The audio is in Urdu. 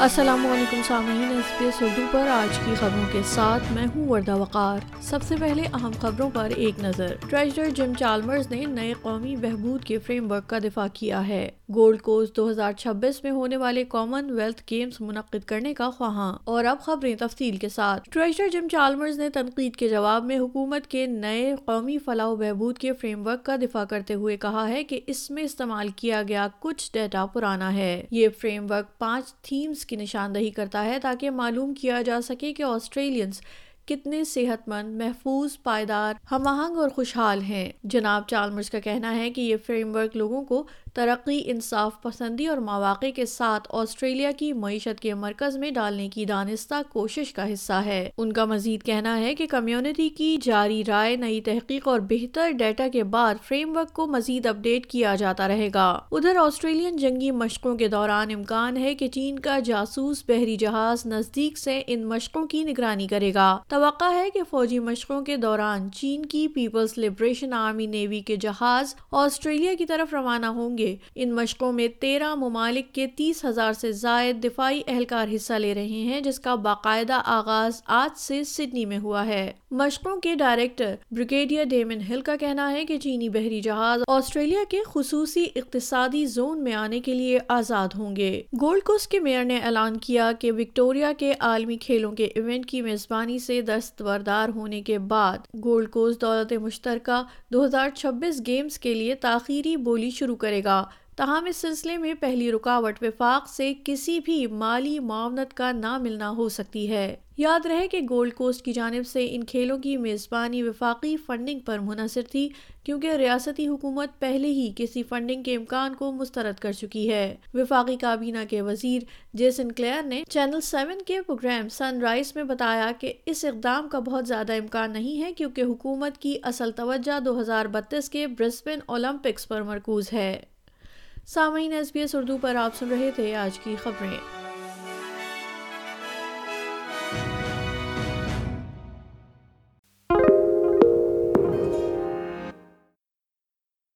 السلام علیکم سامعین ایس پی ایس اردو پر آج کی خبروں کے ساتھ میں ہوں وردہ وقار۔ سب سے پہلے اہم خبروں پر ایک نظر۔ ٹریجر جم چالمرز نے نئے قومی بہبود کے فریم ورک کا دفاع کیا ہے۔ گولڈ کوسٹ دو ہزار چھبیس میں ہونے والے کامن ویلتھ گیمز منعقد کرنے کا خواہاں۔ اور اب خبریں تفصیل کے ساتھ۔ ٹریجر جم چالمرز نے تنقید کے جواب میں حکومت کے نئے قومی فلاح و بہبود کے فریم ورک کا دفاع کرتے ہوئے کہا ہے کہ اس میں استعمال کیا گیا کچھ ڈیٹا پرانا ہے۔ یہ فریم ورک پانچ تھیمز کی نشاندہی کرتا ہے تاکہ معلوم کیا جا سکے کہ آسٹریلینز کتنے صحت مند، محفوظ، پائیدار ہم آہنگ اور خوشحال ہیں۔ جناب چالمرز کا کہنا ہے کہ یہ فریم ورک لوگوں کو ترقی، انصاف پسندی اور مواقع کے ساتھ آسٹریلیا کی معیشت کے مرکز میں ڈالنے کی دانستہ کوشش کا حصہ ہے۔ ان کا مزید کہنا ہے کہ کمیونٹی کی جاری رائے، نئی تحقیق اور بہتر ڈیٹا کے بعد فریم ورک کو مزید اپ ڈیٹ کیا جاتا رہے گا۔ ادھر آسٹریلین جنگی مشقوں کے دوران امکان ہے کہ چین کا جاسوس بحری جہاز نزدیک سے ان مشقوں کی نگرانی کرے گا۔ توقع ہے کہ فوجی مشقوں کے دوران چین کی پیپلز لبریشن آرمی نیوی کے جہاز آسٹریلیا کی طرف روانہ ہوں گے۔ ان مشقوں میں تیرہ ممالک کے تیس ہزار سے زائد دفاعی اہلکار حصہ لے رہے ہیں، جس کا باقاعدہ آغاز آج سے سڈنی میں ہوا ہے۔ مشقوں کے ڈائریکٹر بریگیڈیئر ڈیمن ہل کا کہنا ہے کہ چینی بحری جہاز آسٹریلیا کے خصوصی اقتصادی زون میں آنے کے لیے آزاد ہوں گے۔ گولڈ کوسٹ کے میئر نے اعلان کیا کہ وکٹوریا کے عالمی کھیلوں کے ایونٹ کی میزبانی سے دستبردار ہونے کے بعد گولڈ کوسٹ دولت مشترکہ دو ہزار چھبیس گیمز کے لیے تاخیری بولی شروع کرے گا۔ تاہم، اس سلسلے میں پہلی رکاوٹ وفاق سے کسی بھی مالی معاونت کا نہ ملنا ہو سکتی ہے۔ یاد رہے کہ گولڈ کوسٹ کی جانب سے ان کھیلوں کی میزبانی وفاقی فنڈنگ پر منحصر تھی، کیونکہ ریاستی حکومت پہلے ہی کسی فنڈنگ کے امکان کو مسترد کر چکی ہے۔ وفاقی کابینہ کے وزیر جیسن کلیئر نے چینل سیون کے پروگرام سن رائز میں بتایا کہ اس اقدام کا بہت زیادہ امکان نہیں ہے کیونکہ حکومت کی اصل توجہ دو ہزار بتیس کے برسبن اولمپکس پر مرکوز ہے۔ سامعین ایس بی ایس اردو پر آپ سن رہے تھے آج کی خبریں۔